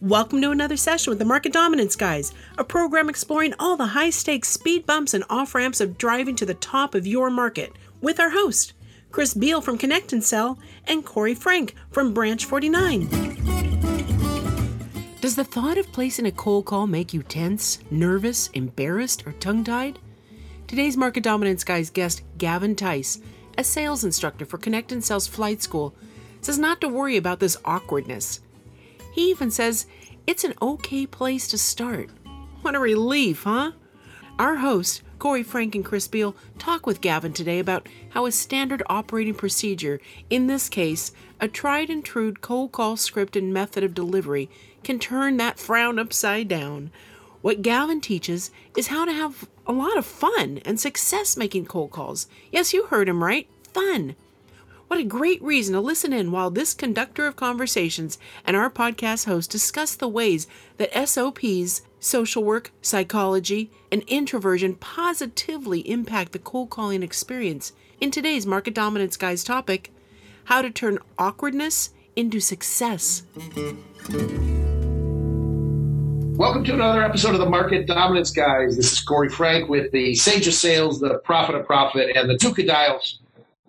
Welcome to another session with the Market Dominance Guys, a program exploring all the high stakes speed bumps and off ramps of driving to the top of your market with our host, Chris Beall from Connect and Sell, and Corey Frank from Branch 49. Does the thought of placing a cold call make you tense, nervous, embarrassed, or tongue tied? Today's Market Dominance Guys guest, Gavin Tice, a sales instructor for Connect and Sell's flight school, says not to worry about this awkwardness. He even says it's an okay place to start. What a relief, huh? Our host, Corey Frank and Chris Beall, talk with Gavin today about how a standard operating procedure, in this case, a tried and true cold call script and method of delivery, can turn that frown upside down. What Gavin teaches is how to have a lot of fun and success making cold calls. Yes, you heard him right fun. What a great reason to listen in while this conductor of conversations and our podcast host discuss the ways that SOPs, social work, psychology, and introversion positively impact the cold calling experience in today's Market Dominance Guys topic how to turn awkwardness into success. Welcome to another episode of the Market Dominance Guys. This is Corey Frank with the Sage of Sales, the Prophet of Profit, and the Duke of Dials.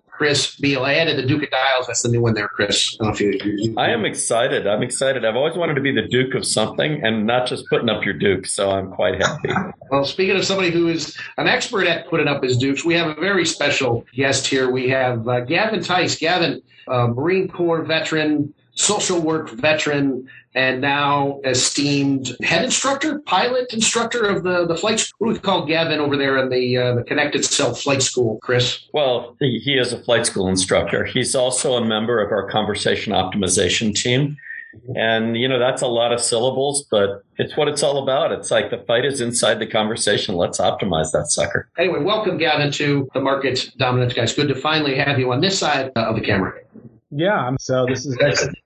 Chris Beall. I added the Duke of Dials. That's the new one there, Chris. I, you, I am excited. I'm excited. I've always wanted to be the Duke of something and not just putting up your Duke, so I'm quite happy. well, speaking of somebody who is an expert at putting up his Dukes, we have a very special guest here. We have uh, Gavin Tice. Gavin, uh, Marine Corps veteran, social work veteran, and now esteemed head instructor, pilot instructor of the, the flight school. What do we call Gavin over there in the, uh, the Connect and Sell Flight School, Chris? Well, he is a flight school instructor. He's also a member of our conversation optimization team. And, you know, that's a lot of syllables, but it's what it's all about. It's like the fight is inside the conversation. Let's optimize that sucker. Anyway, welcome, Gavin, to the Market Dominance Guys. Good to finally have you on this side of the camera. Yeah, so this is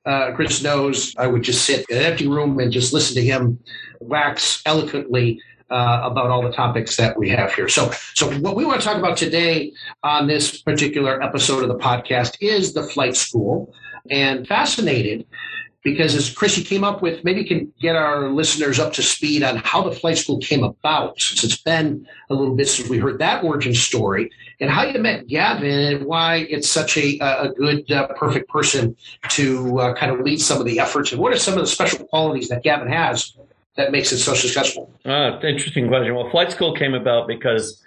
uh, Chris knows I would just sit in an empty room and just listen to him wax eloquently uh, about all the topics that we have here. So, so what we want to talk about today on this particular episode of the podcast is the flight school, and fascinated because as Chris, you came up with, maybe you can get our listeners up to speed on how the flight school came about, since it's been a little bit since we heard that origin story, and how you met Gavin and why it's such a, a good, uh, perfect person to uh, kind of lead some of the efforts, and what are some of the special qualities that Gavin has that makes it so successful? Uh, interesting question. Well, flight school came about because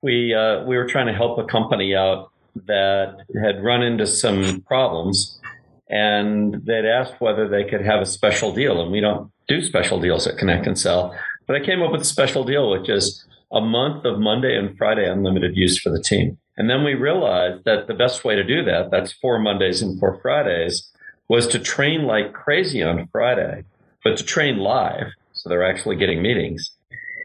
we uh, we were trying to help a company out that had run into some problems and they'd asked whether they could have a special deal. And we don't do special deals at Connect and Sell, but I came up with a special deal, which is a month of Monday and Friday unlimited use for the team. And then we realized that the best way to do that, that's four Mondays and four Fridays, was to train like crazy on Friday, but to train live. So they're actually getting meetings.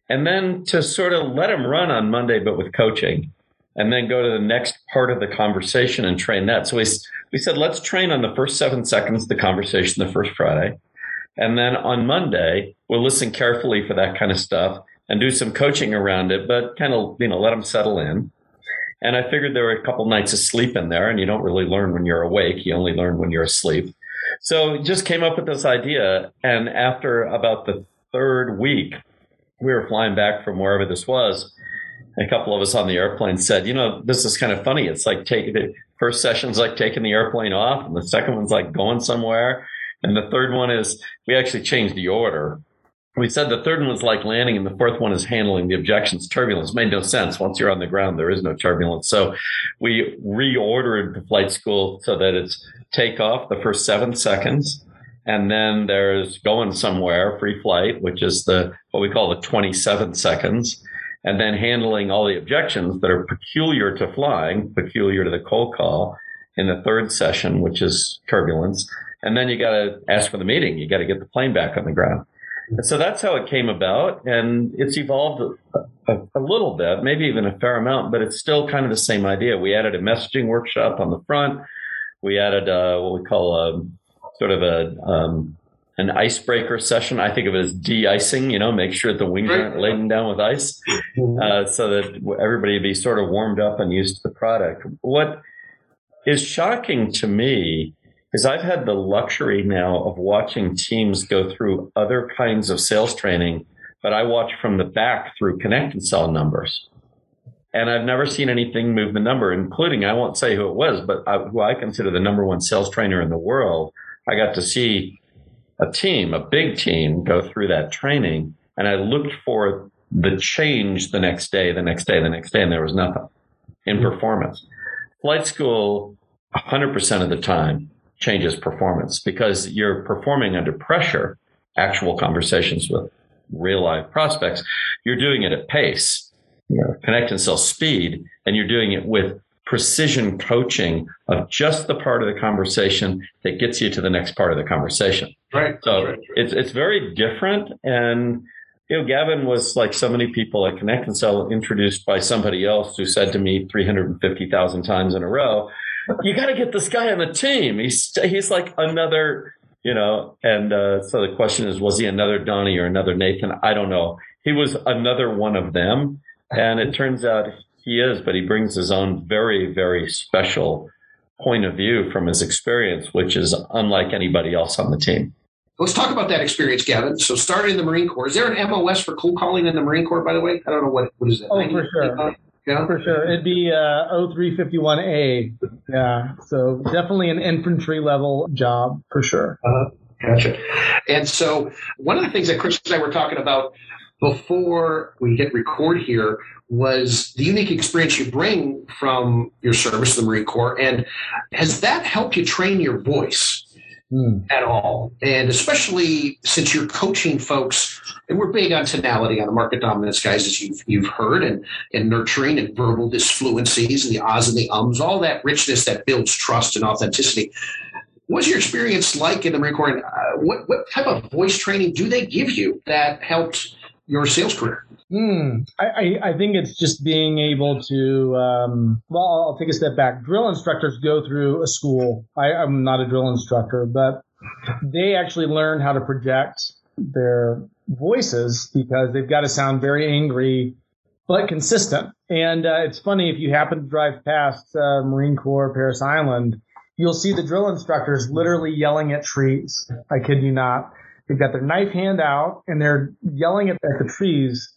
And then to sort of let them run on Monday, but with coaching and then go to the next part of the conversation and train that. So we, we said, let's train on the first seven seconds of the conversation the first Friday. And then on Monday, we'll listen carefully for that kind of stuff and do some coaching around it, but kind of, you know, let them settle in. And I figured there were a couple nights of sleep in there, and you don't really learn when you're awake. You only learn when you're asleep. So just came up with this idea. And after about the third week, we were flying back from wherever this was a couple of us on the airplane said, you know, this is kind of funny. It's like taking the first session's like taking the airplane off, and the second one's like going somewhere. And the third one is we actually changed the order. We said the third one was like landing, and the fourth one is handling the objections. Turbulence made no sense. Once you're on the ground, there is no turbulence. So we reordered the flight school so that it's takeoff the first seven seconds, and then there's going somewhere, free flight, which is the what we call the 27 seconds and then handling all the objections that are peculiar to flying, peculiar to the cold call in the third session, which is turbulence. And then you got to ask for the meeting. You got to get the plane back on the ground. And so that's how it came about. And it's evolved a, a, little bit, maybe even a fair amount, but it's still kind of the same idea. We added a messaging workshop on the front. We added uh, what we call a sort of a um, an icebreaker session. I think of it as de-icing. You know, make sure the wings aren't laden down with ice, uh, so that everybody be sort of warmed up and used to the product. What is shocking to me is I've had the luxury now of watching teams go through other kinds of sales training, but I watch from the back through connect and sell numbers. And I've never seen anything move the number, including, I won't say who it was, but I, who I consider the number one sales trainer in the world. I got to see a team, a big team, go through that training. And I looked for the change the next day, the next day, the next day, and there was nothing in hmm. performance. Flight school, 100% of the time, changes performance because you're performing under pressure, actual conversations with real life prospects. You're doing it at pace, you know, connect and sell speed, and you're doing it with precision coaching of just the part of the conversation that gets you to the next part of the conversation. Right. So right, right. it's it's very different and you know, Gavin was like so many people at Connect and Sell introduced by somebody else who said to me 350,000 times in a row, you got to get this guy on the team. He's, he's like another, you know, and uh, so the question is, was he another Donnie or another Nathan? I don't know. He was another one of them. And it turns out he is, but he brings his own very, very special point of view from his experience, which is unlike anybody else on the team. Let's talk about that experience, Gavin. So, starting in the Marine Corps. Is there an MOS for cold calling in the Marine Corps? By the way, I don't know what what is that. Oh, for sure. Yeah, for sure. It'd be uh, 0351A. Yeah, so definitely an infantry level job for sure. Uh, gotcha. And so, one of the things that Chris and I were talking about before we hit record here was the unique experience you bring from your service, the Marine Corps, and has that helped you train your voice? Mm. at all. And especially since you're coaching folks, and we're big on tonality on the market dominance guys, as you've you've heard, and and nurturing and verbal disfluencies and the ahs and the ums, all that richness that builds trust and authenticity. What's your experience like in the Marine Corps? And uh, what what type of voice training do they give you that helped your sales career? Hmm. I, I, think it's just being able to, um, well, I'll take a step back. Drill instructors go through a school. I, I'm not a drill instructor, but they actually learn how to project their voices because they've got to sound very angry but consistent. And uh, it's funny if you happen to drive past uh, Marine Corps Parris Island, you'll see the drill instructors literally yelling at trees. I kid you not. They've got their knife hand out and they're yelling at, the trees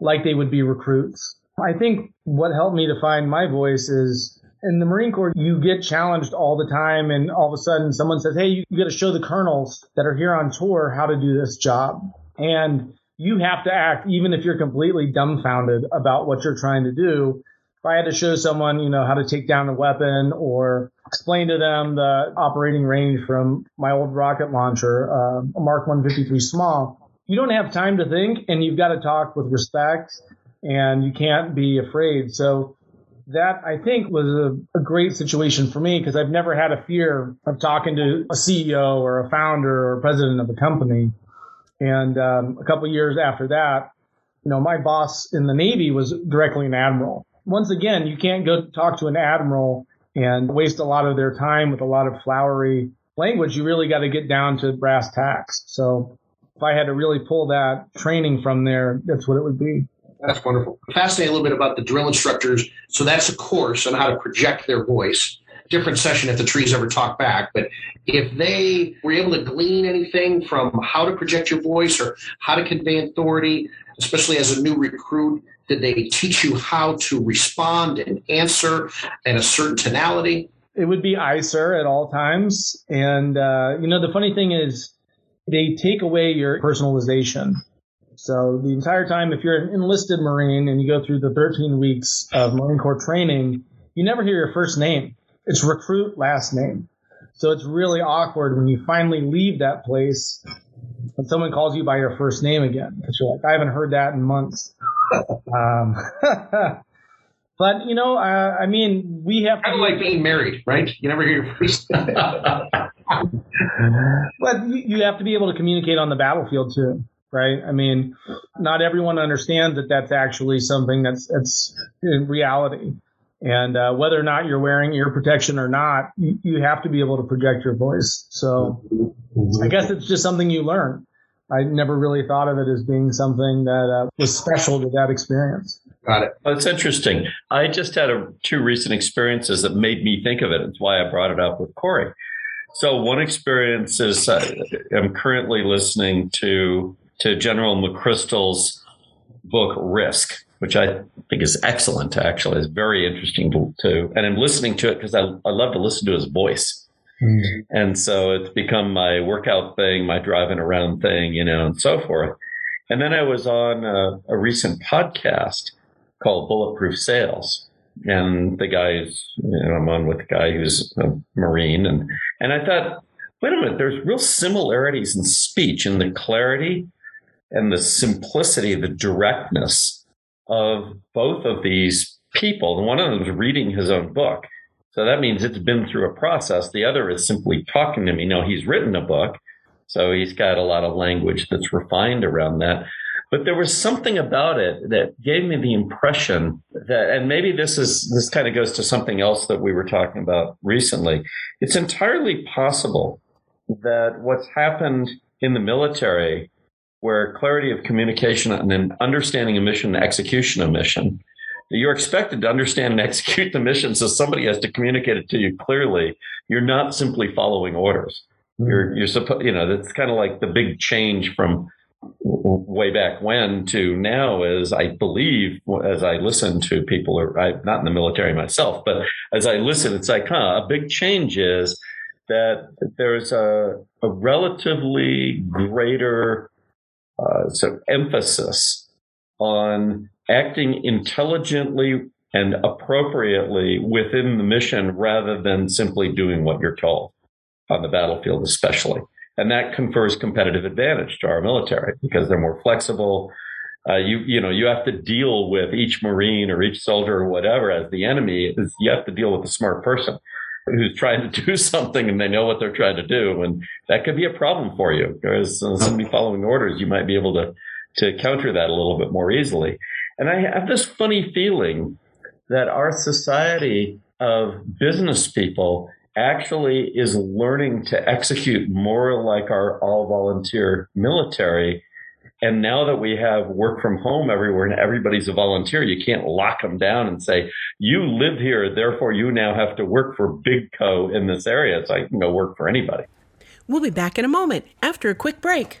like they would be recruits. I think what helped me to find my voice is in the Marine Corps, you get challenged all the time, and all of a sudden someone says, Hey, you got to show the colonels that are here on tour how to do this job. And you have to act, even if you're completely dumbfounded about what you're trying to do. If I had to show someone, you know, how to take down a weapon or explain to them the operating range from my old rocket launcher, uh, a Mark 153 SMAW, you don't have time to think and you've got to talk with respect and you can't be afraid. So that I think was a, a great situation for me because I've never had a fear of talking to a CEO or a founder or president of a company. And um, a couple years after that, you know, my boss in the Navy was directly an admiral. Once again, you can't go talk to an admiral and waste a lot of their time with a lot of flowery language. You really got to get down to brass tacks. So if I had to really pull that training from there, that's what it would be. That's wonderful. Fascinating a little bit about the drill instructors. So that's a course on how to project their voice. Different session if the trees ever talk back. But if they were able to glean anything from how to project your voice or how to convey authority, especially as a new recruit, did they teach you how to respond and answer in a certain tonality? It would be I, sir, at all times. And, uh, you know, the funny thing is, they take away your personalization. So the entire time, if you're an enlisted Marine and you go through the 13 weeks of Marine Corps training, you never hear your first name. It's recruit last name. So it's really awkward when you finally leave that place and someone calls you by your first name again. Because you're like, I haven't heard that in months. Um, but you know, uh, I mean, we have kind of like being married, right? You never hear your first. but you have to be able to communicate on the battlefield too, right? I mean, not everyone understands that that's actually something that's that's in reality. And uh, whether or not you're wearing ear protection or not, you, you have to be able to project your voice. So I guess it's just something you learn. I never really thought of it as being something that uh, was special to that experience. Got it. Well, it's interesting. I just had a, two recent experiences that made me think of it. It's why I brought it up with Corey. So one experience is uh, I'm currently listening to to General McChrystal's book Risk, which I think is excellent. Actually, it's very interesting to, to and I'm listening to it because I, I love to listen to his voice. Mm-hmm. And so it's become my workout thing, my driving around thing, you know, and so forth. And then I was on a, a recent podcast called Bulletproof Sales. And the guy's, you know, I'm on with a guy who's a Marine. And, and I thought, wait a minute, there's real similarities in speech and the clarity and the simplicity, the directness of both of these people. And one of them is reading his own book. So that means it's been through a process. The other is simply talking to me. Now he's written a book. So he's got a lot of language that's refined around that. But there was something about it that gave me the impression that, and maybe this is, this kind of goes to something else that we were talking about recently. It's entirely possible that what's happened in the military, where clarity of communication and an understanding a mission execution of mission, you're expected to understand and execute the mission. So somebody has to communicate it to you clearly. You're not simply following orders. You're, you're supposed, you know, that's kind of like the big change from way back when to now is I believe as I listen to people or I'm not in the military myself, but as I listen, it's like, huh, a big change is that there's a, a relatively greater uh, sort of emphasis on acting intelligently and appropriately within the mission rather than simply doing what you're told on the battlefield, especially. And that confers competitive advantage to our military because they're more flexible. Uh, you you know you have to deal with each marine or each soldier or whatever as the enemy. Is you have to deal with a smart person who's trying to do something and they know what they're trying to do, and that could be a problem for you. Whereas uh, somebody following orders, you might be able to to counter that a little bit more easily. And I have this funny feeling that our society of business people actually is learning to execute more like our all volunteer military. And now that we have work from home everywhere and everybody's a volunteer, you can't lock them down and say, you live here, therefore you now have to work for Big Co in this area. It's like go work for anybody. We'll be back in a moment after a quick break.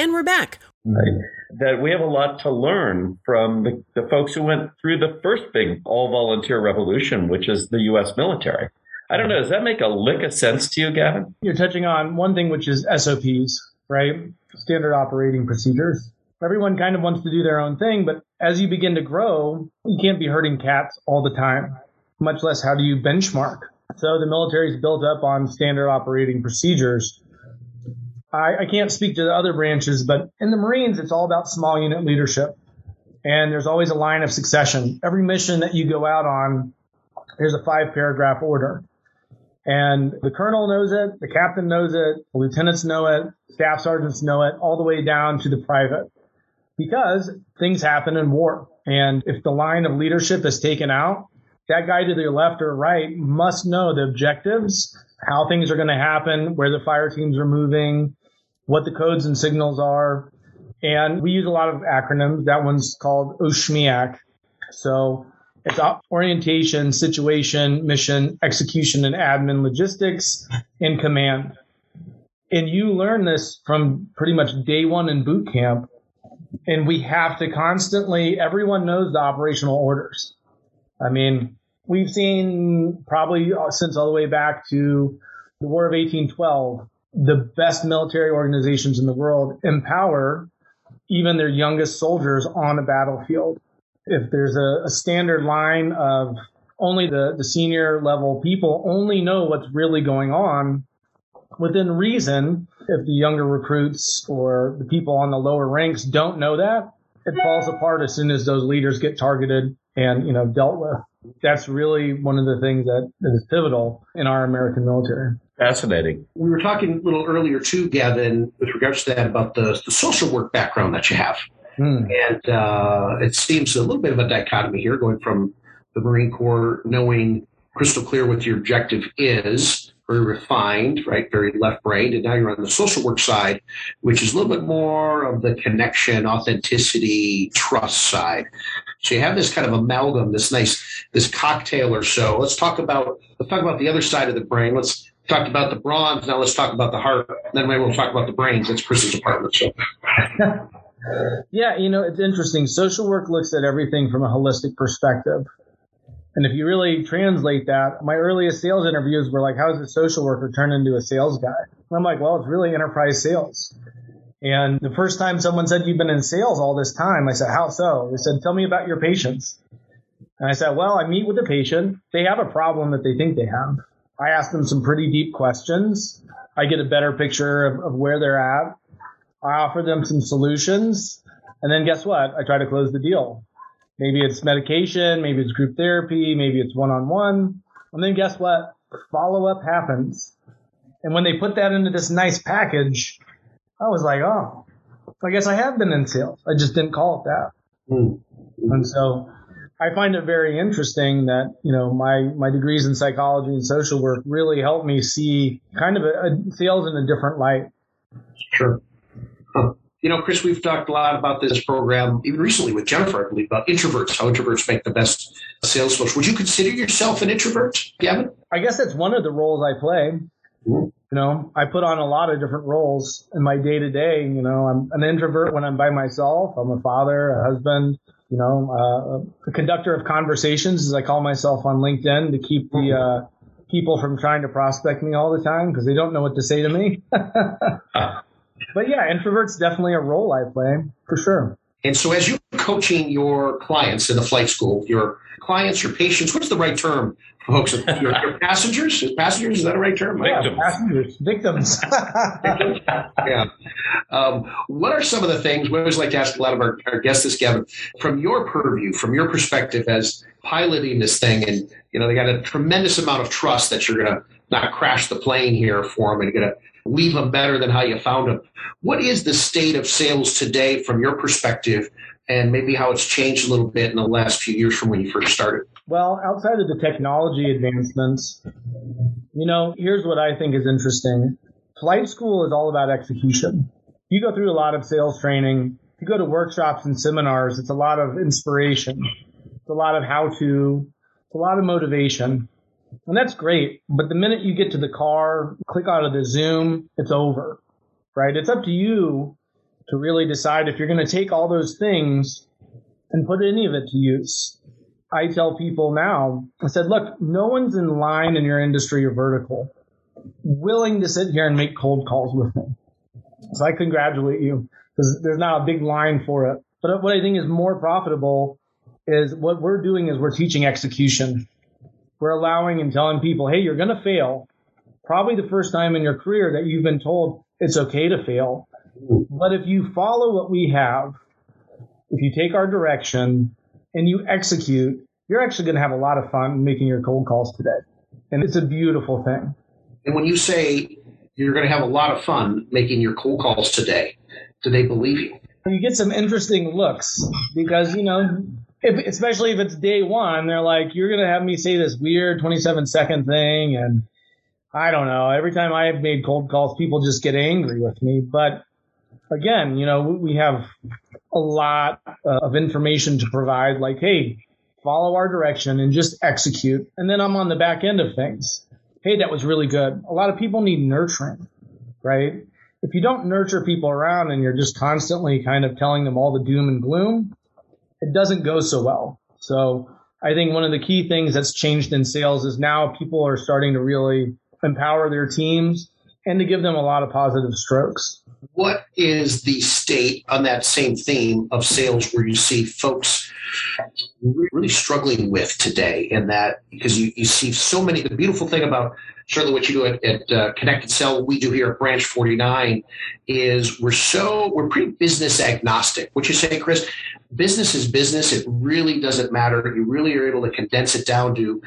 And we're back. Right. That we have a lot to learn from the, the folks who went through the first big all volunteer revolution, which is the U.S. military. I don't know. Does that make a lick of sense to you, Gavin? You're touching on one thing, which is SOPs, right? Standard operating procedures. Everyone kind of wants to do their own thing, but as you begin to grow, you can't be herding cats all the time, much less how do you benchmark. So the military is built up on standard operating procedures I, I can't speak to the other branches, but in the Marines, it's all about small unit leadership. And there's always a line of succession. Every mission that you go out on, there's a five paragraph order. And the colonel knows it, the captain knows it, the lieutenants know it, staff sergeants know it, all the way down to the private. Because things happen in war. And if the line of leadership is taken out, that guy to the left or right must know the objectives, how things are going to happen, where the fire teams are moving, what the codes and signals are. And we use a lot of acronyms. That one's called OSMEAC. So it's orientation, situation, mission, execution, and admin logistics in command. And you learn this from pretty much day one in boot camp. And we have to constantly, everyone knows the operational orders. I mean, we've seen probably uh, since all the way back to the War of 1812, the best military organizations in the world empower even their youngest soldiers on a battlefield. If there's a, a standard line of only the, the senior level people only know what's really going on within reason. If the younger recruits or the people on the lower ranks don't know that, it falls apart as soon as those leaders get targeted and you know dealt with. That's really one of the things that, that is pivotal in our American military. Fascinating. We were talking a little earlier too, Gavin, with regards to that about the, the social work background that you have. Hmm. And uh, it seems a little bit of a dichotomy here, going from the Marine Corps knowing crystal clear what your objective is, very refined, right, very left brained, and now you're on the social work side, which is a little bit more of the connection, authenticity, trust side. So you have this kind of amalgam, this nice, this cocktail or so. Let's talk about let's talk about the other side of the brain. Let's talk about the bronze. Now let's talk about the heart. Then maybe we'll talk about the brains. That's Chris's department. So Yeah, you know, it's interesting. Social work looks at everything from a holistic perspective. And if you really translate that, my earliest sales interviews were like, how does a social worker turn into a sales guy? And I'm like, well, it's really enterprise sales. And the first time someone said, you've been in sales all this time, I said, how so? They said, tell me about your patients. And I said, well, I meet with the patient. They have a problem that they think they have. I ask them some pretty deep questions. I get a better picture of, of where they're at. I offer them some solutions. And then guess what? I try to close the deal. Maybe it's medication, maybe it's group therapy, maybe it's one on one. And then guess what? Follow up happens. And when they put that into this nice package, I was like, oh, I guess I have been in sales. I just didn't call it that. mm, And so I find it very interesting that, you know, my, my degrees in psychology and social work really helped me see kind of a, a sales in a different light. sure. Huh. You know, Chris, we've talked a lot about this program, even recently with Jennifer, I believe, about introverts, how introverts make the best sales folks. Would you consider yourself an introvert, Gavin? I guess that's one of the roles I play. Mhm. You know, I put on a lot of different roles in my day to day. You know, I'm an introvert when I'm by myself. I'm a father, a husband, you know, uh, a conductor of conversations, as I call myself on LinkedIn, to keep the uh, people from trying to prospect me all the time because they don't know what to say to me. But yeah, introvert's definitely a role I play for sure. And so, as you're coaching your clients in the flight school, your clients, your patients, what's the right term, folks? Your, your passengers? Passengers, is that a right term? Yeah, Victims. passengers, victims. yeah. Um, what are some of the things? We always like to ask a lot of our, our guests this, Gavin, from your purview, from your perspective as piloting this thing, and you know they got a tremendous amount of trust that you're going to not crash the plane here for them, and you're going to leave them better than how you found them. What is the state of sales today from your perspective, and maybe how it's changed a little bit in the last few years from when you first started? Well, outside of the technology advancements, you know, here's what I think is interesting. Flight school is all about execution. You go through a lot of sales training, you go to workshops and seminars, it's a lot of inspiration. It's a lot of how to, it's a lot of motivation. And that's great. But the minute you get to the car, click out of the Zoom, it's over, right? It's up to you to really decide if you're going to take all those things and put any of it to use. I tell people now, I said, look, no one's in line in your industry or vertical willing to sit here and make cold calls with me. So I congratulate you because there's not a big line for it. But what I think is more profitable is what we're doing is we're teaching execution. We're allowing and telling people, hey, you're going to fail. Probably the first time in your career that you've been told it's okay to fail. But if you follow what we have, if you take our direction and you execute, you're actually going to have a lot of fun making your cold calls today. And it's a beautiful thing. And when you say you're going to have a lot of fun making your cold calls today, do they believe you? You get some interesting looks because, you know, if, especially if it's day one, they're like, you're going to have me say this weird 27 second thing. And I don't know. Every time I've made cold calls, people just get angry with me. But again, you know, we have a lot of information to provide like, hey, follow our direction and just execute. And then I'm on the back end of things. Hey, that was really good. A lot of people need nurturing, right? If you don't nurture people around and you're just constantly kind of telling them all the doom and gloom, it doesn't go so well. So I think one of the key things that's changed in sales is now people are starting to really empower their teams and to give them a lot of positive strokes. What is the state on that same theme of sales where you see folks really struggling with today in that because you, you see so many the beautiful thing about certainly what you do at, at uh, Connect and Sell we do here at branch 49 is we're so we're pretty business agnostic. What you say chris? Business is business. It really doesn't matter. You really are able to condense it down to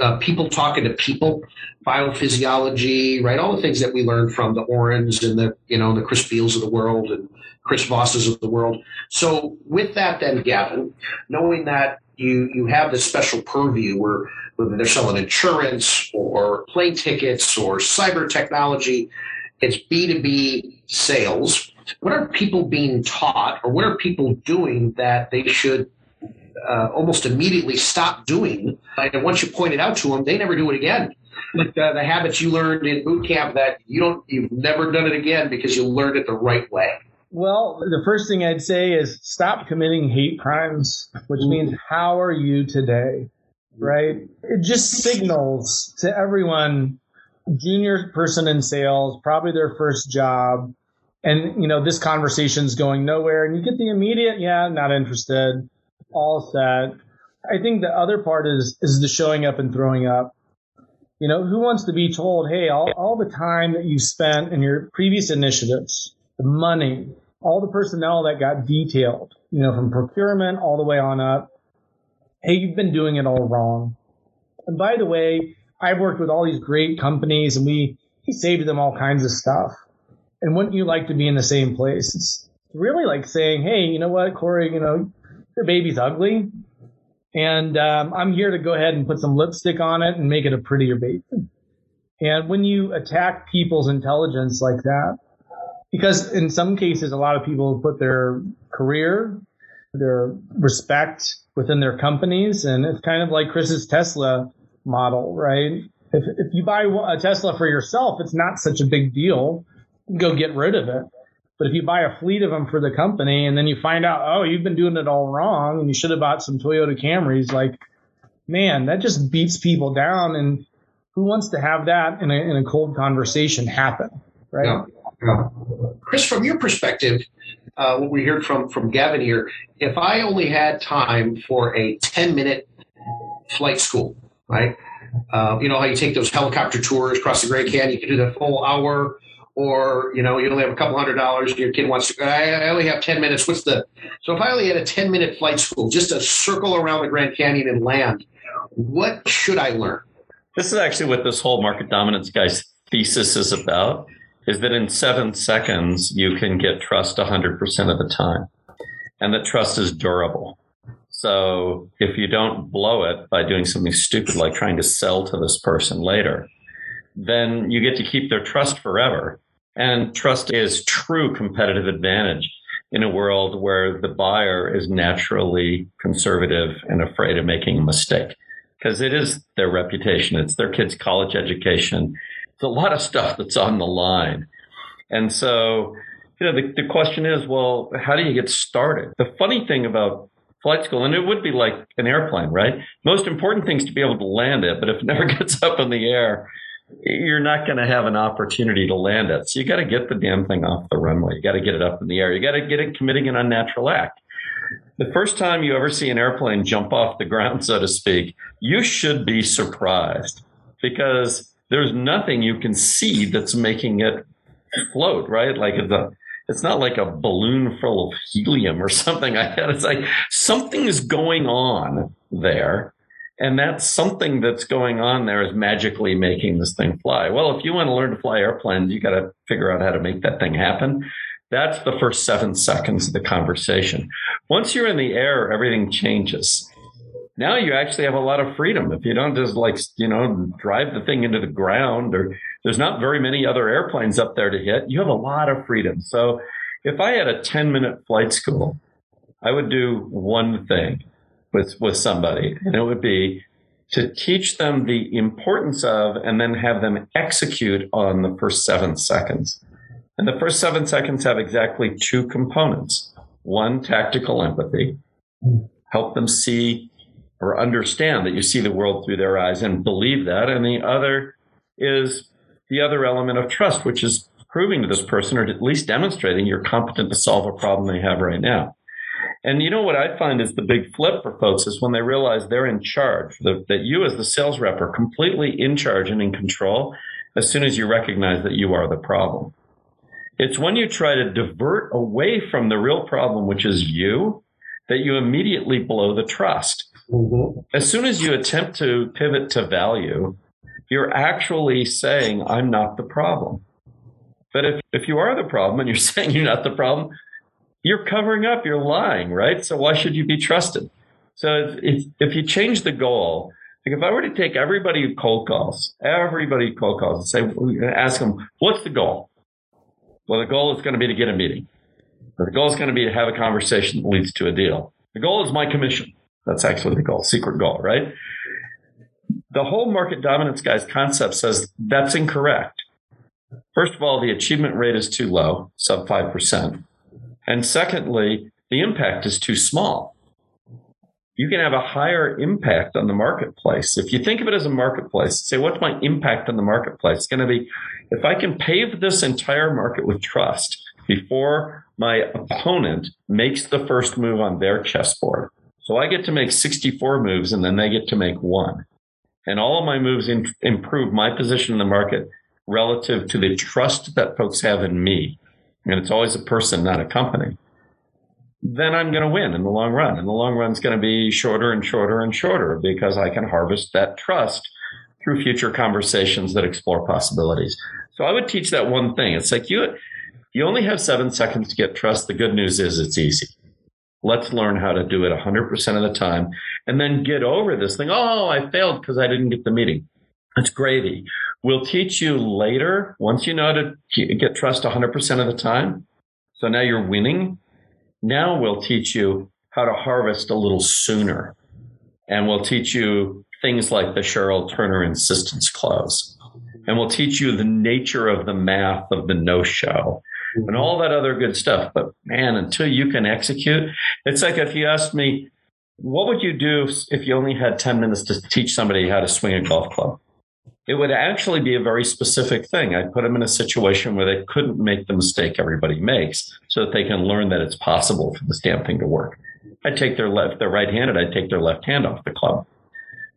uh, people talking to people, biophysiology, right? All the things that we learned from the Orens and the, you know, the Chris Bealls of the world and Chris Vosses of the world. So with that, then Gavin, knowing that you you have this special purview where whether they're selling insurance or plane tickets or cyber technology, it's B two B sales. What are people being taught, or what are people doing that they should uh, almost immediately stop doing. And once you point it out to them, they never do it again. Like uh, the habits you learned in boot camp that you don't, you've never done it again because you learned it the right way. Well, the first thing I'd say is stop committing hate crimes, which mm-hmm. means how are you today? Right? It just signals to everyone, junior person in sales, probably their first job, and you know this conversation's going nowhere, and you get the immediate, yeah, not interested all set. I think the other part is is the showing up and throwing up. You know, who wants to be told, hey, all, all the time that you spent in your previous initiatives, the money, all the personnel that got detailed, you know, from procurement all the way on up, hey, you've been doing it all wrong. And by the way, I've worked with all these great companies and we, we saved them all kinds of stuff. And wouldn't you like to be in the same place? It's really like saying, hey, you know what, Corey, you know, your baby's ugly, and um, I'm here to go ahead and put some lipstick on it and make it a prettier baby. And when you attack people's intelligence like that, because in some cases, a lot of people put their career, their respect within their companies, and it's kind of like Chris's Tesla model, right? If, if you buy a Tesla for yourself, it's not such a big deal. Go get rid of it. But if you buy a fleet of them for the company and then you find out, oh, you've been doing it all wrong and you should have bought some Toyota Camrys, like, man, that just beats people down. And who wants to have that in a, in a cold conversation happen, right? Yeah. Yeah. Chris, from your perspective, uh, what we heard from from Gavin here, if I only had time for a ten minute flight school, right? Uh, you know how you take those helicopter tours across the Grand Canyon, you can do the full hour or you know you only have a couple hundred dollars your kid wants to I, only have 10 minutes what's the so if i only had a 10 minute flight school just a circle around the grand canyon and land what should i learn? This is actually what this whole market dominance guy's thesis is about is that in seven seconds you can get trust 100% of the time. And that trust is durable. So if you don't blow it by doing something stupid like trying to sell to this person later then you get to keep their trust forever and trust is true competitive advantage in a world where the buyer is naturally conservative and afraid of making a mistake because it is their reputation, it's their kids' college education. It's a lot of stuff that's on the line. And so, you know, the, the question is, well, how do you get started? The funny thing about flight school, and it would be like an airplane, right? Most important thing is to be able to land it, but if it never gets up in the air, you're not going to have an opportunity to land it. So you got to get the damn thing off the runway. You got to get it up in the air. You got to get it committing an unnatural act. The first time you ever see an airplane jump off the ground, so to speak, you should be surprised because there's nothing you can see that's making it float, right? Like the, it's not like a balloon full of helium or something like that. It's like something is going on there and that's something that's going on there is magically making this thing fly. Well, if you want to learn to fly airplanes, you got to figure out how to make that thing happen. That's the first seven seconds of the conversation. Once you're in the air, everything changes. Now you actually have a lot of freedom. If you don't just like, you know, drive the thing into the ground or there's not very many other airplanes up there to hit, you have a lot of freedom. So if I had a 10 minute flight school, I would do one thing with with somebody, and it would be to teach them the importance of and then have them execute on the first seven seconds. And the first seven seconds have exactly two components. One, tactical empathy, help them see or understand that you see the world through their eyes and believe that. And the other is the other element of trust, which is proving to this person, or at least demonstrating you're competent to solve a problem they have right now. And you know what I find is the big flip for folks is when they realize they're in charge, that, you as the sales rep are completely in charge and in control as soon as you recognize that you are the problem. It's when you try to divert away from the real problem, which is you, that you immediately blow the trust. Mm-hmm. As soon as you attempt to pivot to value, you're actually saying, I'm not the problem. But if, if you are the problem and you're saying you're not the problem, you're covering up, you're lying, right? So why should you be trusted? So if, if, if you change the goal, like if I were to take everybody who cold calls, everybody who cold calls and say, ask them, what's the goal? Well, the goal is going to be to get a meeting. The goal is going to be to have a conversation that leads to a deal. The goal is my commission. That's actually the goal, secret goal, right? The whole market dominance guys concept says that's incorrect. First of all, the achievement rate is too low, sub 5%. And secondly, the impact is too small. You can have a higher impact on the marketplace. If you think of it as a marketplace, say, what's my impact on the marketplace? It's going to be if I can pave this entire market with trust before my opponent makes the first move on their chessboard. So I get to make 64 moves and then they get to make one. And all of my moves in, improve my position in the market relative to the trust that folks have in me. And it's always a person, not a company. Then I'm going to win in the long run. And the long run is going to be shorter and shorter and shorter because I can harvest that trust through future conversations that explore possibilities. So I would teach that one thing. It's like you, you only have seven seconds to get trust. The good news is it's easy. Let's learn how to do it 100% of the time and then get over this thing. Oh, I failed because I didn't get the meeting. It's gravy. We'll teach you later, once you know how to get trust 100% of the time. So now you're winning. Now we'll teach you how to harvest a little sooner. And we'll teach you things like the Cheryl Turner insistence clause. And we'll teach you the nature of the math of the no show and all that other good stuff. But man, until you can execute, it's like if you asked me, what would you do if you only had 10 minutes to teach somebody how to swing a golf club? It would actually be a very specific thing. I'd put them in a situation where they couldn't make the mistake everybody makes so that they can learn that it's possible for this damn thing to work. I'd take their left, they're right handed, I'd take their left hand off the club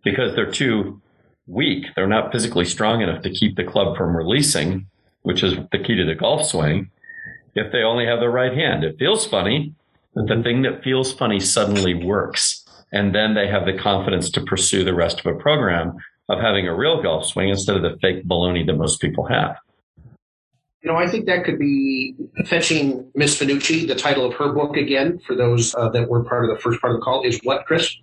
because they're too weak. They're not physically strong enough to keep the club from releasing, which is the key to the golf swing, if they only have the right hand. It feels funny, but the mm-hmm. thing that feels funny suddenly works. And then they have the confidence to pursue the rest of a program of having a real golf swing instead of the fake baloney that most people have. You know, I think that could be fetching Miss Fanucci. The title of her book, again, for those uh, that were part of the first part of the call, is what, Chris?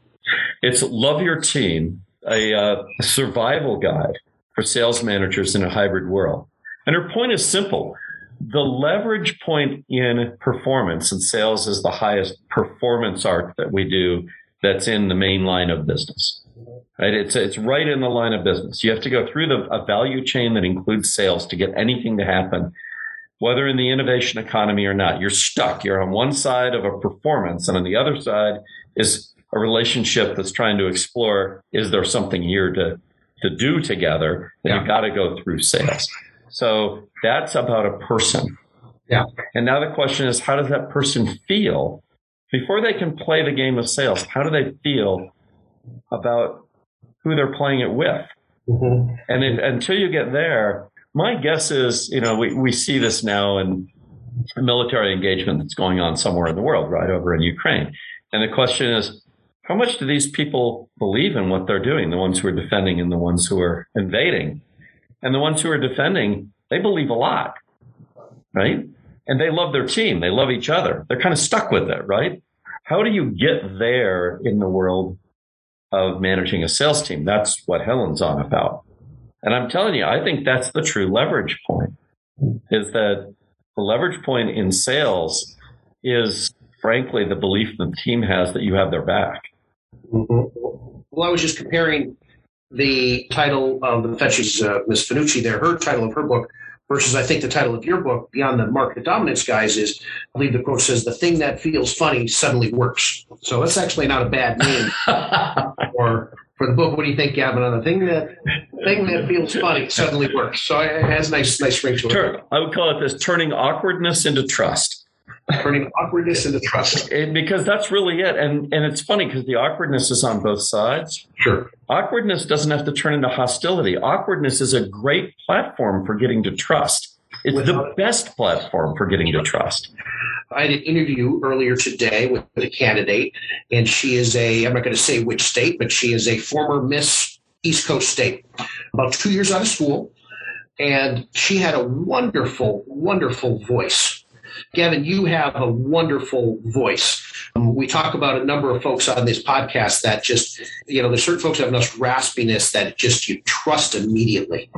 It's Love Your Team, a uh, survival guide for sales managers in a hybrid world. And her point is simple. The leverage point in performance and sales is the highest performance arc that we do that's in the main line of business. Right? It's, it's right in the line of business. You have to go through the, a value chain that includes sales to get anything to happen, whether in the innovation economy or not. You're stuck. You're on one side of a performance, and on the other side is a relationship that's trying to explore is there something here to, to do together? And yeah. you've got to go through sales. So that's about a person. Yeah. And now the question is, how does that person feel before they can play the game of sales? How do they feel about who they're playing it with. Mm-hmm. And if, until you get there, my guess is, you know, we, we see this now in military engagement that's going on somewhere in the world, right over in Ukraine. And the question is, how much do these people believe in what they're doing? The ones who are defending and the ones who are invading. And the ones who are defending, they believe a lot, right? And they love their team. They love each other. They're kind of stuck with it, right? How do you get there in the world of managing a sales team. That's what Helen's on about. And I'm telling you, I think that's the true leverage point is that the leverage point in sales is frankly the belief the team has that you have their back. Well, I was just comparing the title of the Fetch's uh, Miss Fanucci there, her title of her book, versus I think the title of your book, Beyond the Market Dominance Guys, is I believe the quote says, The thing that feels funny suddenly works. So that's actually not a bad name for, for the book. What do you think, Gavin, on the thing that thing that feels funny suddenly works? So it has a nice, nice ring to it. I would call it this turning awkwardness into trust. Turning awkwardness into trust. It, because that's really it. And and it's funny because the awkwardness is on both sides. Sure. Awkwardness doesn't have to turn into hostility. Awkwardness is a great platform for getting to trust. It's Without- the best platform for getting to trust. I had an interview earlier today with a candidate, and she is a, I'm not going to say which state, but she is a former Miss East Coast state, about two years out of school. And she had a wonderful, wonderful voice. Gavin, you have a wonderful voice. Um, we talk about a number of folks on this podcast that just, you know, there's certain folks have enough raspiness that just you trust immediately.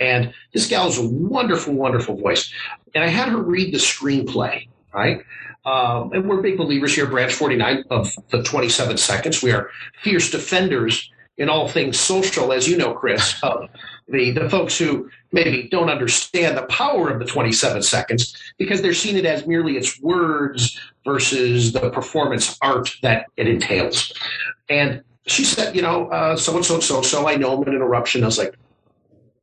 And this gal has a wonderful, wonderful voice. And I had her read the screenplay, right? Um, and we're big believers here, Branch 49 of the 27 seconds. We are fierce defenders in all things social, as you know, Chris, the, the folks who maybe don't understand the power of the 27 seconds because they're seeing it as merely its words versus the performance art that it entails. And she said, you know, uh, so and so, so so. I know I'm an interruption. I was like,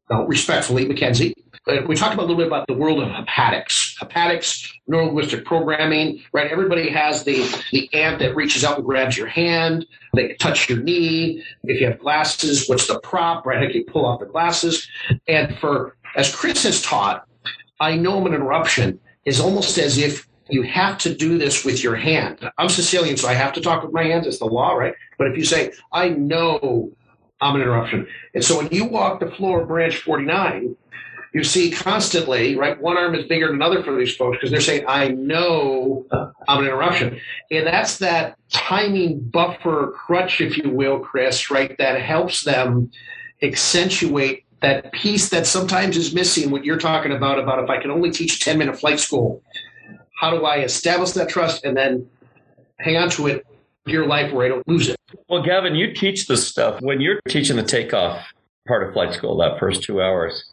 no, respectfully, Mackenzie. We talked a little bit about the world of haptics, haptics, neurolinguistic programming, right? Everybody has the the ant that reaches out and grabs your hand. They touch your knee. If you have glasses, what's the prop, right? How can you pull off the glasses? And for as Chris has taught, I know I'm an interruption is almost as if you have to do this with your hand. I'm Sicilian, so I have to talk with my hands. It's the law, right? But if you say, I know I'm an interruption. And so when you walk the floor of branch 49, you see constantly, right? One arm is bigger than another for these folks because they're saying, I know I'm an interruption. And that's that timing buffer crutch, if you will, Chris, right? That helps them accentuate that piece that sometimes is missing what you're talking about, about if I can only teach 10 minute flight school, how do I establish that trust and then hang on to it your life where I don't lose it? Well, Gavin, you teach this stuff when you're teaching the takeoff part of flight school, that first two hours.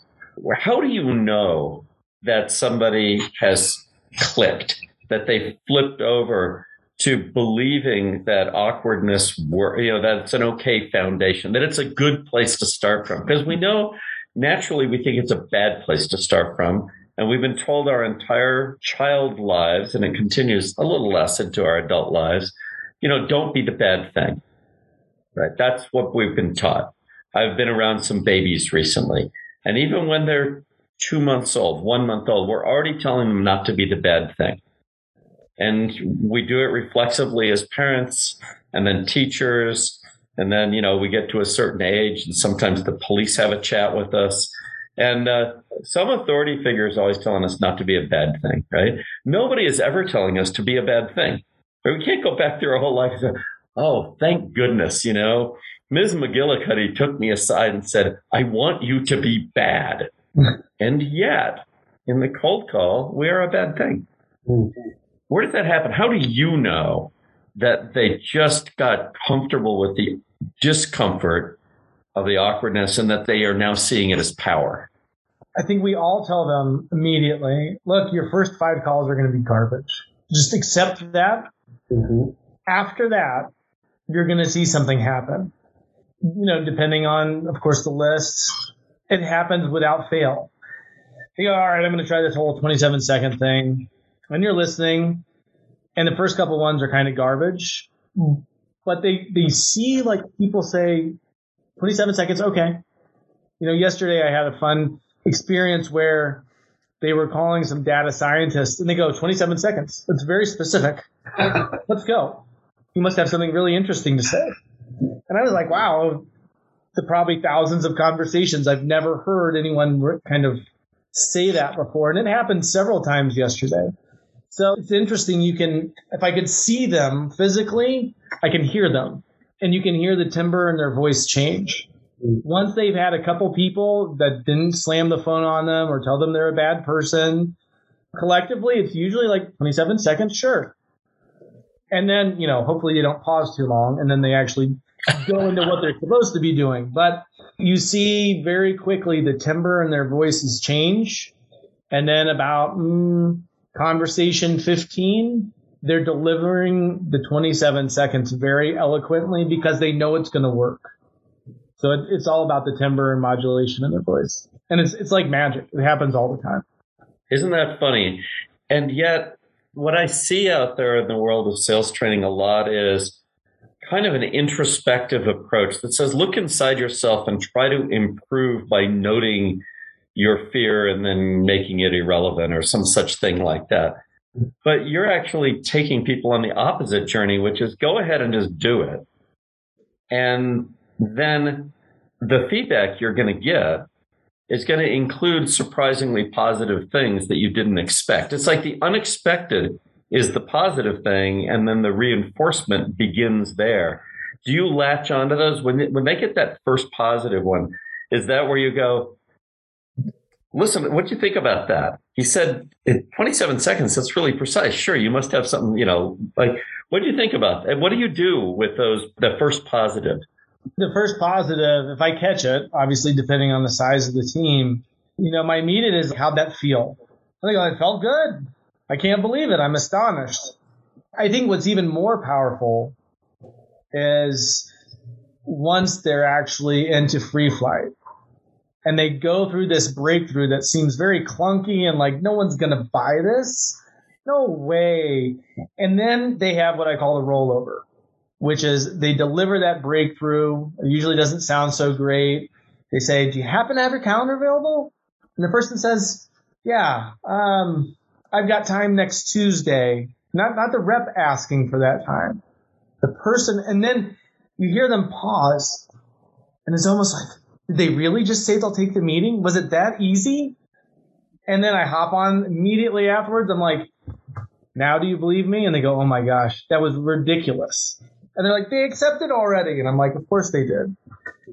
How do you know that somebody has clicked, that they flipped over to believing that awkwardness, were, you know, that it's an okay foundation, that it's a good place to start from? Because we know naturally we think it's a bad place to start from. And we've been told our entire child lives, and it continues a little less into our adult lives, you know, don't be the bad thing. Right? That's what we've been taught. I've been around some babies recently, and even when they're two months old, one month old, we're already telling them not to be the bad thing. And we do it reflexively as parents and then teachers. And then, you know, we get to a certain age and sometimes the police have a chat with us. And uh, some authority figure is always telling us not to be a bad thing, right? Nobody is ever telling us to be a bad thing. We can't go back through our whole life and say, oh, thank goodness, you know, Ms. McGillicuddy took me aside and said, I want you to be bad. and yet, in the cold call, we are a bad thing. Hmm. Where did that happen? How do you know that they just got comfortable with the discomfort of the awkwardness and that they are now seeing it as power? I think we all tell them immediately, look, your first five calls are going to be garbage. Just accept that. Mm-hmm. After that, you're going to see something happen. You know, depending on, of course, the lists, it happens without fail. You go, all right, I'm going to try this whole 27 second thing. And you're listening, and the first couple ones are kind of garbage, but they, they see like people say 27 seconds, okay. You know, yesterday I had a fun experience where they were calling some data scientists and they go 27 seconds. It's very specific. Let's go. You must have something really interesting to say. And I was like, wow, the probably thousands of conversations. I've never heard anyone kind of say that before. And it happened several times yesterday. So it's interesting. You can, if I could see them physically, I can hear them and you can hear the timbre and their voice change. Once they've had a couple people that didn't slam the phone on them or tell them they're a bad person, collectively, it's usually like 27 seconds, sure. And then, you know, hopefully they don't pause too long and then they actually go into what they're supposed to be doing. But you see very quickly the timbre in their voices change And then about mm, conversation 15, they're delivering the 27 seconds very eloquently because they know it's going to work. So it, it's all about the timbre and modulation in their voice. And it's, it's like magic. It happens all the time. Isn't that funny? And yet, what I see out there in the world of sales training a lot is kind of an introspective approach that says look inside yourself and try to improve by noting your fear and then making it irrelevant or some such thing like that. But you're actually taking people on the opposite journey, which is go ahead and just do it. And then the feedback you're going to get is going to include surprisingly positive things that you didn't expect. It's like the unexpected is the positive thing, and then the reinforcement begins there. Do you latch onto those when when they get that first positive one? Is that where you go? Listen, what do you think about that? He said in 27 seconds. That's really precise. Sure, you must have something. You know, like what do you think about that? What do you do with those? The first positive. The first positive, if I catch it, obviously depending on the size of the team, you know, my immediate is how'd that feel? I think oh, it felt good. I can't believe it. I'm astonished. I think what's even more powerful is once they're actually into free flight and they go through this breakthrough that seems very clunky and like no one's going to buy this. No way. And then they have what I call the rollover, which is they deliver that breakthrough. It usually doesn't sound so great. They say, Do you happen to have your calendar available? And the person says, Yeah, um, I've got time next Tuesday. Not not the rep asking for that time. The person and then you hear them pause and it's almost like did they really just say they'll take the meeting? Was it that easy? And then I hop on immediately afterwards. I'm like, now do you believe me? And they go, oh my gosh, that was ridiculous. And they're like, they accepted already. And I'm like, of course they did.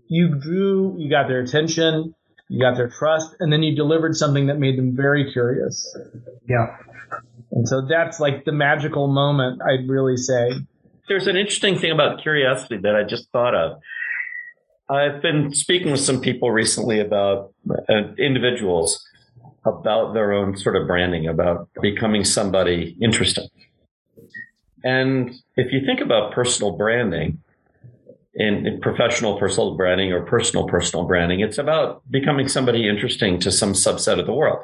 You drew, you got their attention, you got their trust, and then you delivered something that made them very curious. Yeah. And so that's like the magical moment, I'd really say. There's an interesting thing about curiosity that I just thought of. I've been speaking with some people recently about uh, individuals about their own sort of branding, about becoming somebody interesting. And if you think about personal branding, in, professional personal branding or personal personal branding. It's about becoming somebody interesting to some subset of the world.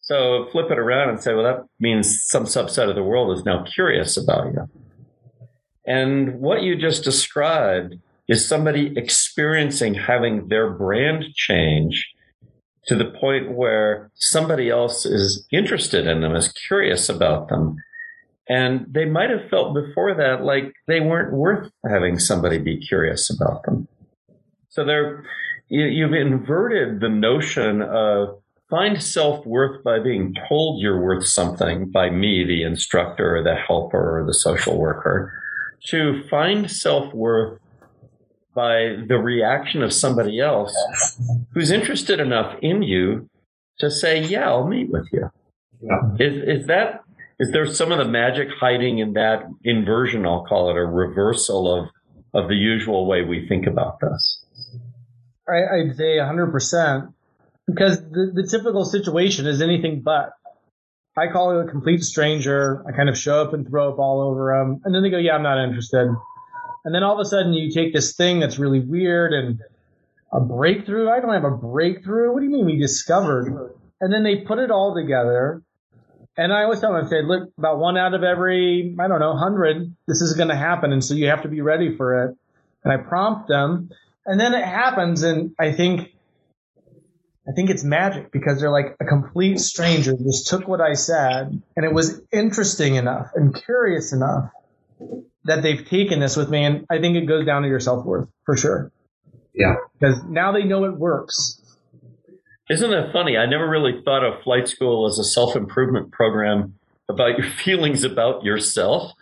So flip it around and say, well, that means some subset of the world is now curious about you. And what you just described is somebody experiencing having their brand change to the point where somebody else is interested in them, is curious about them. And they might have felt before that like they weren't worth having somebody be curious about them. So they're, you, you've inverted the notion of find self worth by being told you're worth something by me, the instructor, or the helper, or the social worker, to find self worth by the reaction of somebody else who's interested enough in you to say, "Yeah, I'll meet with you." Yeah. Is is that is there some of the magic hiding in that inversion? I'll call it a reversal of of the usual way we think about this. I, would say 100% because the, the typical situation is anything but. I call it a complete stranger. I kind of show up and throw up all over them. And then they go, yeah, I'm not interested. And then all of a sudden you take this thing that's really weird and a breakthrough. I don't have a breakthrough. What do you mean we discovered? And then they put it all together. And I always tell them, I say, look, about one out of every, I don't know, hundred, this is going to happen. And so you have to be ready for it. And I prompt them. And then it happens. And I think, I think it's magic because they're like a complete stranger just took what I said and it was interesting enough and curious enough that they've taken this with me, and I think it goes down to your self worth for sure. Yeah, because now they know it works. Isn't that funny? I never really thought of flight school as a self improvement program about your feelings about yourself,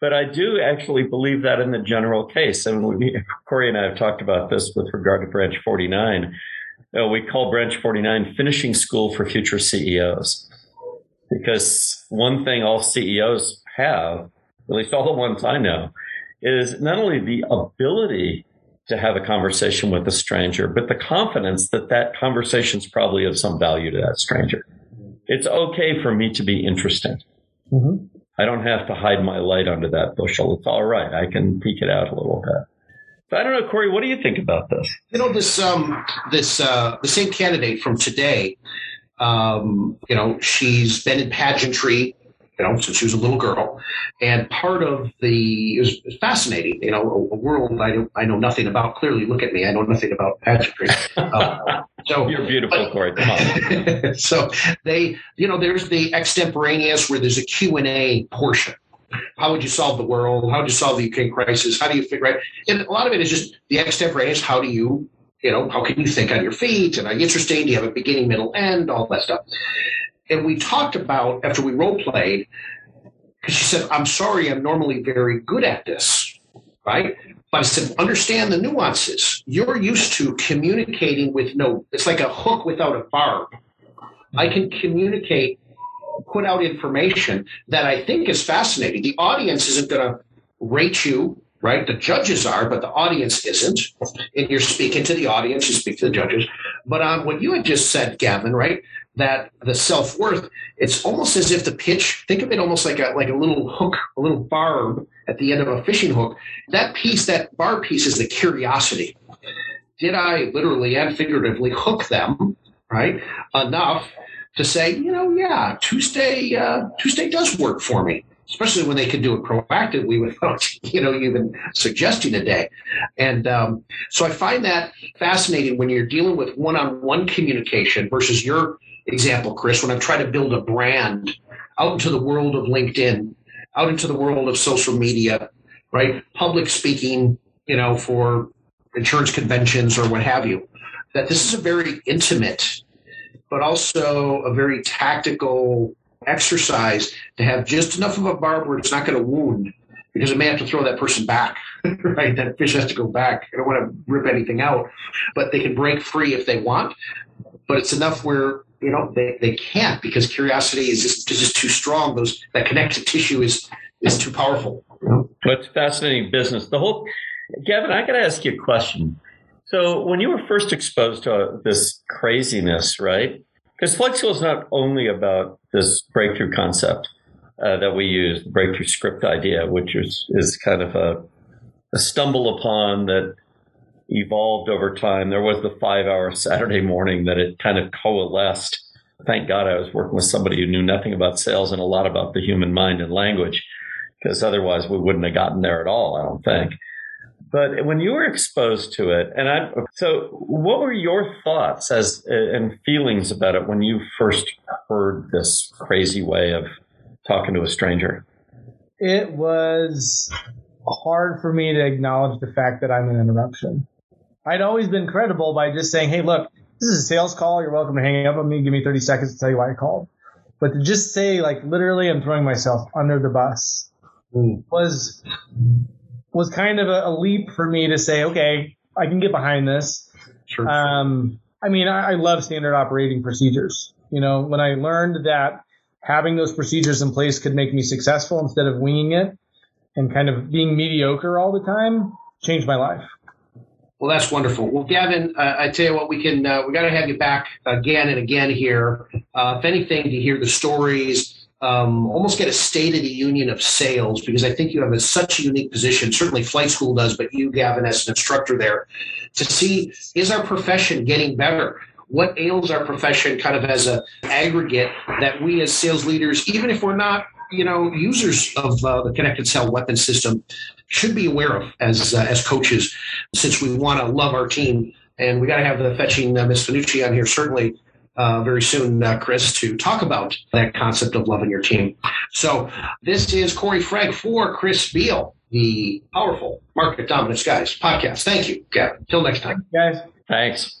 but I do actually believe that in the general case. And we, Corey and I have talked about this with regard to Branch 49. Uh, we call Branch 49 finishing school for future CEOs because one thing all CEOs have at least all the ones I know, is not only the ability to have a conversation with a stranger, but the confidence that that conversation is probably of some value to that stranger. It's okay for me to be interesting. Mm-hmm. I don't have to hide my light under that bushel. It's all right. I can peek it out a little bit. So I don't know, Corey. What do you think about this? You know, this um, this uh, the same candidate from today. Um, you know, she's been in pageantry you know, since she was a little girl. And part of the, it was, it was fascinating, you know, a, a, world I, know, I know nothing about. Clearly, look at me, I know nothing about pageantry. Uh, so You're beautiful, but, Corey. Come on. so they, you know, there's the extemporaneous where there's a Q&A portion. How would you solve the world? How would you solve the Ukraine crisis? How do you figure out? And a lot of it is just the extemporaneous. How do you, you know, how can you think on your feet? And are you interesting? Do you have a beginning, middle, end? All that stuff and we talked about after we role played because she said i'm sorry i'm normally very good at this right? But i said understand the nuances. You're used to communicating with no it's like a hook without a barb. I can communicate put out information that i think is fascinating. The audience isn't going to rate you right? The judges are but the audience isn't. And you're speaking to the audience you speak to the judges. But on what you had just said gavin right that the self worth, it's almost as if the pitch, think of it almost like a, like a little hook, a little barb at the end of a fishing hook. That piece, that barb piece is the curiosity. Did I literally and figuratively hook them, right, enough to say, you know, yeah, Tuesday, uh, Tuesday does work for me especially when they can do it proactively without you know even suggesting a day and um, so i find that fascinating when you're dealing with one-on-one communication versus your example, Chris, when I'm trying to build a brand out into the world of LinkedIn, out into the world of social media, right? Public speaking, you know, for insurance conventions or what have you, that this is a very intimate, but also a very tactical exercise to have just enough of a barb where it's not going to wound because it may have to throw that person back, right? That fish has to go back. I don't want to rip anything out, but they can break free if they want. But it's enough where you know they, they can't because curiosity is just, is just too strong. Those that connective tissue is is too powerful. What's fascinating business. The whole gavin i gotta ask you a question. So when you were first exposed to this craziness right? Because flight school is not only about this breakthrough concept uh, that we use the breakthrough script idea which is is kind of a, a stumble upon that evolved over time. There was the five hour Saturday morning that it kind of coalesced. Thank God I was working with somebody who knew nothing about sales and a lot about the human mind and language, because otherwise we wouldn't have gotten there at all, I don't think. But when you were exposed to it, and I, so what were your thoughts as and feelings about it when you first heard this crazy way of talking to a stranger? It was hard for me to acknowledge the fact that I'm an interruption. I'd always been credible by just saying, hey, look, this is a sales call. You're welcome to hang up on me. Give me 30 seconds to tell you why I called. But to just say, like, literally, I'm throwing myself under the bus mm. was was kind of a, a, leap for me to say, okay, I can get behind this. Sure. Um, I mean, I, I love standard operating procedures. You know, when I learned that having those procedures in place could make me successful instead of winging it and kind of being mediocre all the time, changed my life. Well, that's wonderful. Well, Gavin, uh, I tell you what, we can uh, we got to have you back again and again here. Uh, if anything, to hear the stories, um, almost get a state of the union of sales because I think you have a, such a unique position. Certainly, flight school does, but you, Gavin, as an instructor there, to see is our profession getting better what ails our profession kind of as a aggregate that we as sales leaders even if we're not you know users of uh, the Connect and Sell weapon system should be aware of as uh, as coaches, since we want to love our team. And we got to have the fetching uh, Miss Fanucci on here certainly uh, very soon, uh, Chris, to talk about that concept of loving your team. So this is Corey Frank for Chris Beall, the powerful Market Dominance Guys podcast. Thank you, Gavin. Until next time. Guys. Thanks.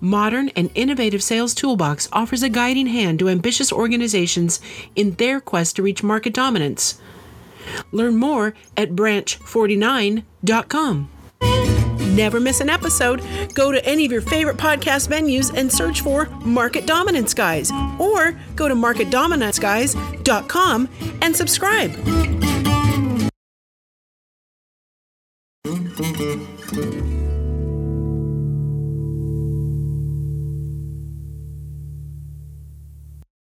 modern and innovative sales toolbox offers a guiding hand to ambitious organizations in their quest to reach market dominance. Learn more at branch49.com. Never miss an episode. Go to any of your favorite podcast venues and search for Market Dominance Guys or go to marketdominanceguys.com and subscribe.